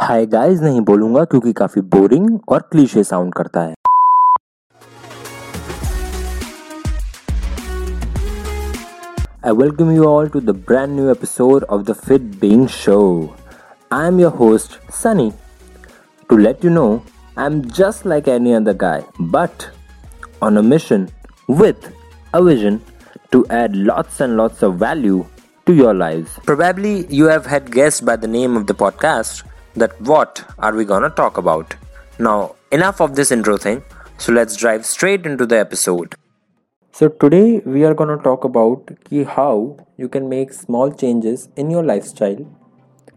Hi guys नहीं बोलूँगा क्योंकि काफ़ी बोरिंग और क्लीशे साउंड करता है। I welcome you all to the brand new episode of the fit being show I am your host Sunny to let you know I am just like any other guy but on a mission with a vision to add lots and lots of value to your life probably you have had guest by the name of the podcast that what are we gonna talk about. Now, enough of this intro thing, so let's drive straight into the episode. So today we are gonna talk about ki how you can make small changes in your lifestyle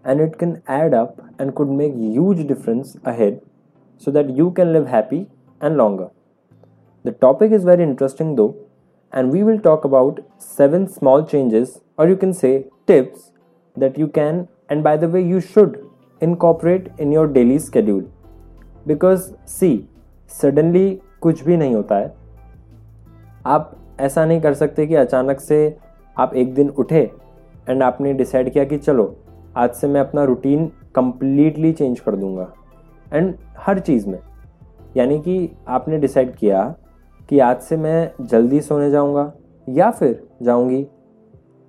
and it can add up and could make huge difference ahead so that you can live happy and longer. The topic is very interesting though and we will talk about seven small changes or you can say tips that you can and by the way you should incorporate in your daily schedule because see suddenly कुछ भी नहीं होता है। आप ऐसा नहीं कर सकते कि अचानक से आप एक दिन उठे एंड आपने डिसाइड किया कि चलो, आज से मैं अपना रूटीन कम्प्लीटली चेंज कर दूँगा। एंड हर चीज़ में। यानी कि आपने डिसाइड किया कि आज से मैं जल्दी सोने जाऊँगा या फिर जाऊँगी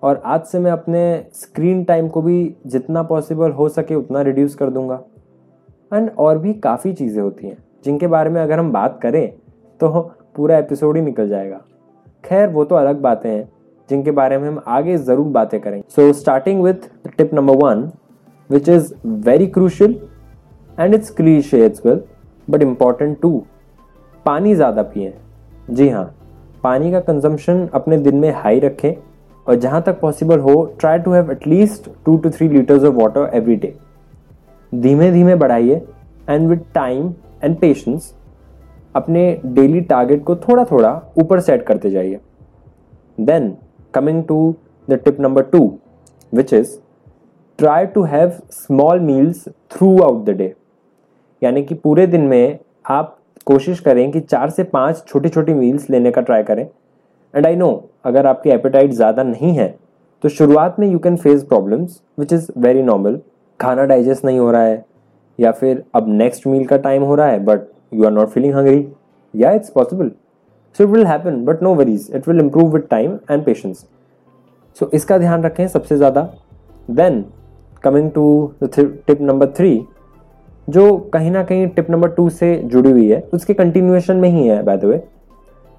और आज से मैं अपने स्क्रीन टाइम को भी जितना पॉसिबल हो सके उतना रिड्यूस कर दूँगा। एंड और भी काफ़ी चीज़ें होती हैं, जिनके बारे में अगर हम बात करें तो पूरा एपिसोड ही निकल जाएगा। खैर, वो तो अलग बातें हैं, जिनके बारे में हम आगे ज़रूर बातें करेंगे। So starting with tip number one which is very crucial and it's cliche it's well but important to पानी ज़्यादा पिए। जी हाँ पानी का कंजम्पशन अपने दिन में हाई रखें। और जहाँ तक पॉसिबल हो try to have at least two to three litres of water every day धीमे धीमे बढ़ाइए and with time and patience अपने डेली टारगेट को थोड़ा थोड़ा ऊपर सेट करते जाइए. Then coming to the tip number two which is try to have small meals throughout the day यानी कि पूरे दिन में आप कोशिश करें कि चार से पाँच छोटी छोटी मील्स लेने का ट्राई करें। एंड आई नो अगर आपकी एपेटाइट ज़्यादा नहीं है तो शुरुआत में you can face problems which is very normal खाना डाइजेस्ट नहीं हो रहा है, या फिर अब नेक्स्ट मील का टाइम हो रहा है but you are not feeling hungry या it's possible so it will happen but no worries it will improve with time and patience so इसका ध्यान रखें सबसे ज़्यादा. Then coming to tip number three जो कहीं ना कहीं टिप नंबर टू से जुड़ी हुई है, उसके कंटिन्यूएशन में ही है by the way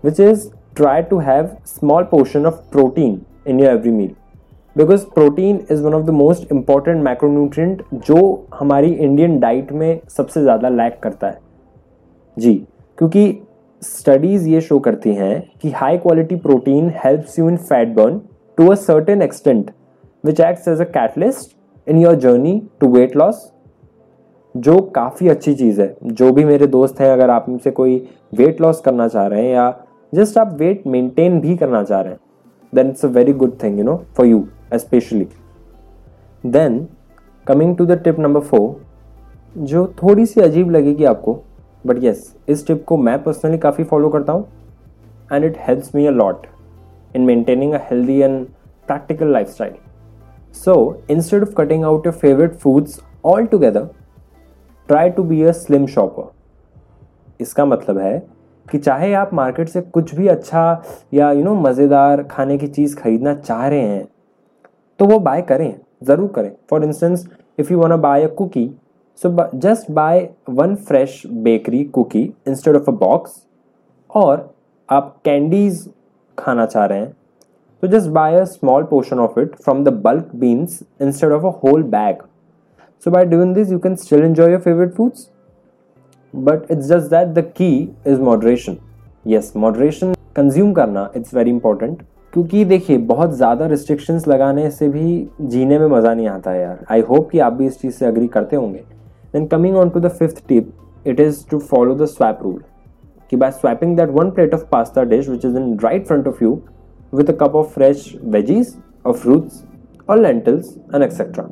which is try to have small portion of protein in your every meal. Because protein is one of the most important macronutrient जो हमारी इंडियन डाइट में सबसे ज़्यादा लैक करता है। जी, क्योंकि स्टडीज़ ये शो करती हैं कि high quality protein helps you in fat burn to a certain extent which acts as a catalyst in your journey to weight loss जो काफ़ी अच्छी चीज़ है। जो भी मेरे दोस्त हैं, अगर आप मुझसे कोई वेट लॉस करना चाह रहे हैं या जस्ट आप वेट मेंटेन भी करना चाह रहे हैं। Then it's a very good thing you know for you especially then coming to the tip number four जो थोड़ी सी अजीब लगेगी आपको बट यस yes, इस टिप को मैं पर्सनली काफ़ी फॉलो करता हूँ and it helps me a lot in maintaining a healthy and style so instead of cutting out your favourite foods all together try to be a slim shopper इसका मतलब है कि चाहे आप मार्केट से कुछ भी अच्छा या यू नो मज़ेदार खाने की चीज़ खरीदना चाह रहे हैं तो वो बाय करें, ज़रूर करें। For instance if you want buy a cookie so just buy one fresh bakery cookie instead of a box और आप कैंडीज खाना चाह रहे हैं तो just buy a small portion of it from the bulk beans instead of a whole bag so by doing this you can still enjoy your favourite foods but it's just that the key is moderation yes moderation consume करना it's very important क्योंकि देखिए बहुत ज़्यादा restrictions लगाने से भी जीने में मज़ा नहीं आता है यार। आई होप कि आप भी इस चीज़ से अग्री करते होंगे। Then coming on to the fifth tip it is to follow the swap rule कि by swapping that one plate of pasta dish which is in right front of you with a cup of fresh veggies or fruits or lentils and etc.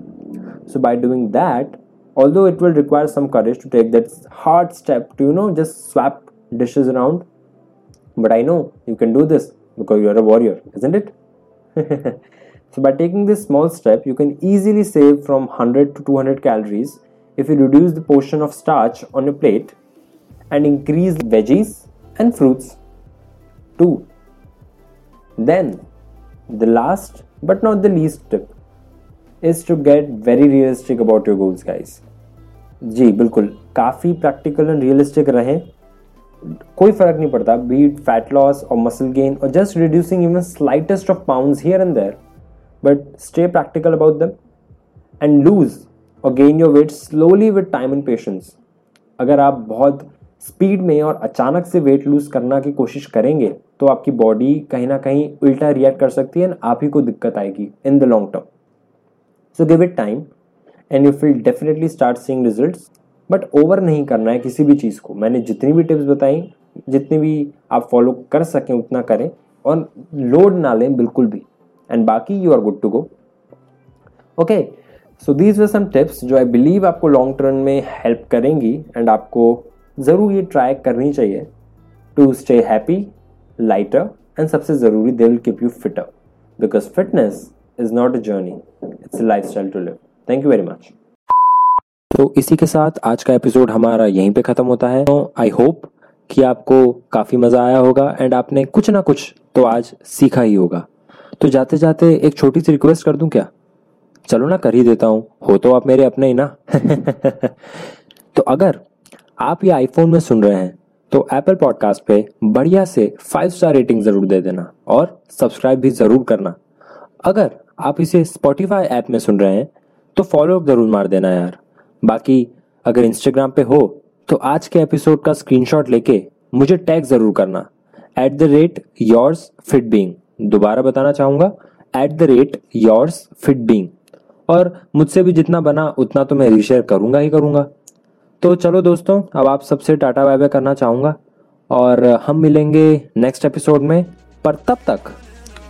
So by doing that, although it will require some courage to take that hard step to you know just swap dishes around but i know you can do this because you're a warrior isn't it so by taking this small step you can easily save from 100 to 200 calories if you reduce the portion of starch on your plate and increase veggies and fruits. 2. Then, the last but not the least tip is to get very realistic about your goals guys. जी, बिल्कुल। काफ़ी practical and realistic रहें। कोई फ़र्क नहीं पड़ता। Beat fat loss और muscle gain और just reducing even slightest of pounds here and there but stay practical about them and lose और gain your weight slowly with time and patience अगर आप बहुत स्पीड में और अचानक से वेट लूज करना की कोशिश करेंगे तो आपकी बॉडी कहीं ना कहीं उल्टा रिएक्ट कर सकती है एंड आप ही को दिक्कत आएगी in the long term so give it time and you will definitely start seeing result but over नहीं करना है किसी भी चीज़ को। मैंने जितनी भी टिप्स बताई, जितनी भी आप फॉलो कर सकें, उतना करें और लोड ना लें बिल्कुल भी। एंड बाकी you are good to go okay so these were some tips जो आई बिलीव आपको लॉन्ग टर्म में हेल्प करेंगी एंड आपको ज़रूर ये ट्राई करनी चाहिए to stay happy lighter and सबसे ज़रूरी they will keep you fitter because fitness is not a journey it's lifestyle to live. Thank you very much तो इसी के साथ आज का एपिसोड हमारा यहीं पे खत्म होता है। तो आई होप कि आपको काफ़ी मज़ा आया होगा एंड आपने कुछ ना कुछ तो आज सीखा ही होगा। तो जाते जाते एक छोटी सी रिक्वेस्ट कर दूँ क्या? चलो ना, कर ही देता हूँ। हो तो आप मेरे अपने ही ना। तो अगर आप ये आईफोन में सुन रहे हैं तो एप्पल पॉडकास्ट पे बढ़िया से फाइव स्टार रेटिंग ज़रूर दे देना और सब्सक्राइब भी ज़रूर करना। अगर आप इसे स्पॉटिफाई ऐप में सुन रहे हैं तो फॉलो अप ज़रूर मार देना यार। बाकी, अगर इंस्टाग्राम पे हो तो आज के एपिसोड का स्क्रीनशॉट लेके मुझे टैग ज़रूर करना। At the rate yours fit being दोबारा बताना चाहूँगा at the rate yours fit being और मुझसे भी जितना बना, उतना तो मैं रीशेयर करूँगा ही करूँगा। तो चलो दोस्तों, अब आप सबसे टाटा बाय बाय करना चाहूँगा। और हम मिलेंगे नेक्स्ट एपिसोड में। पर तब तक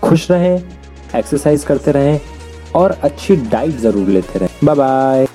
खुश रहें एक्सरसाइज करते रहें और अच्छी डाइट ज़रूर लेते रहें। Bye bye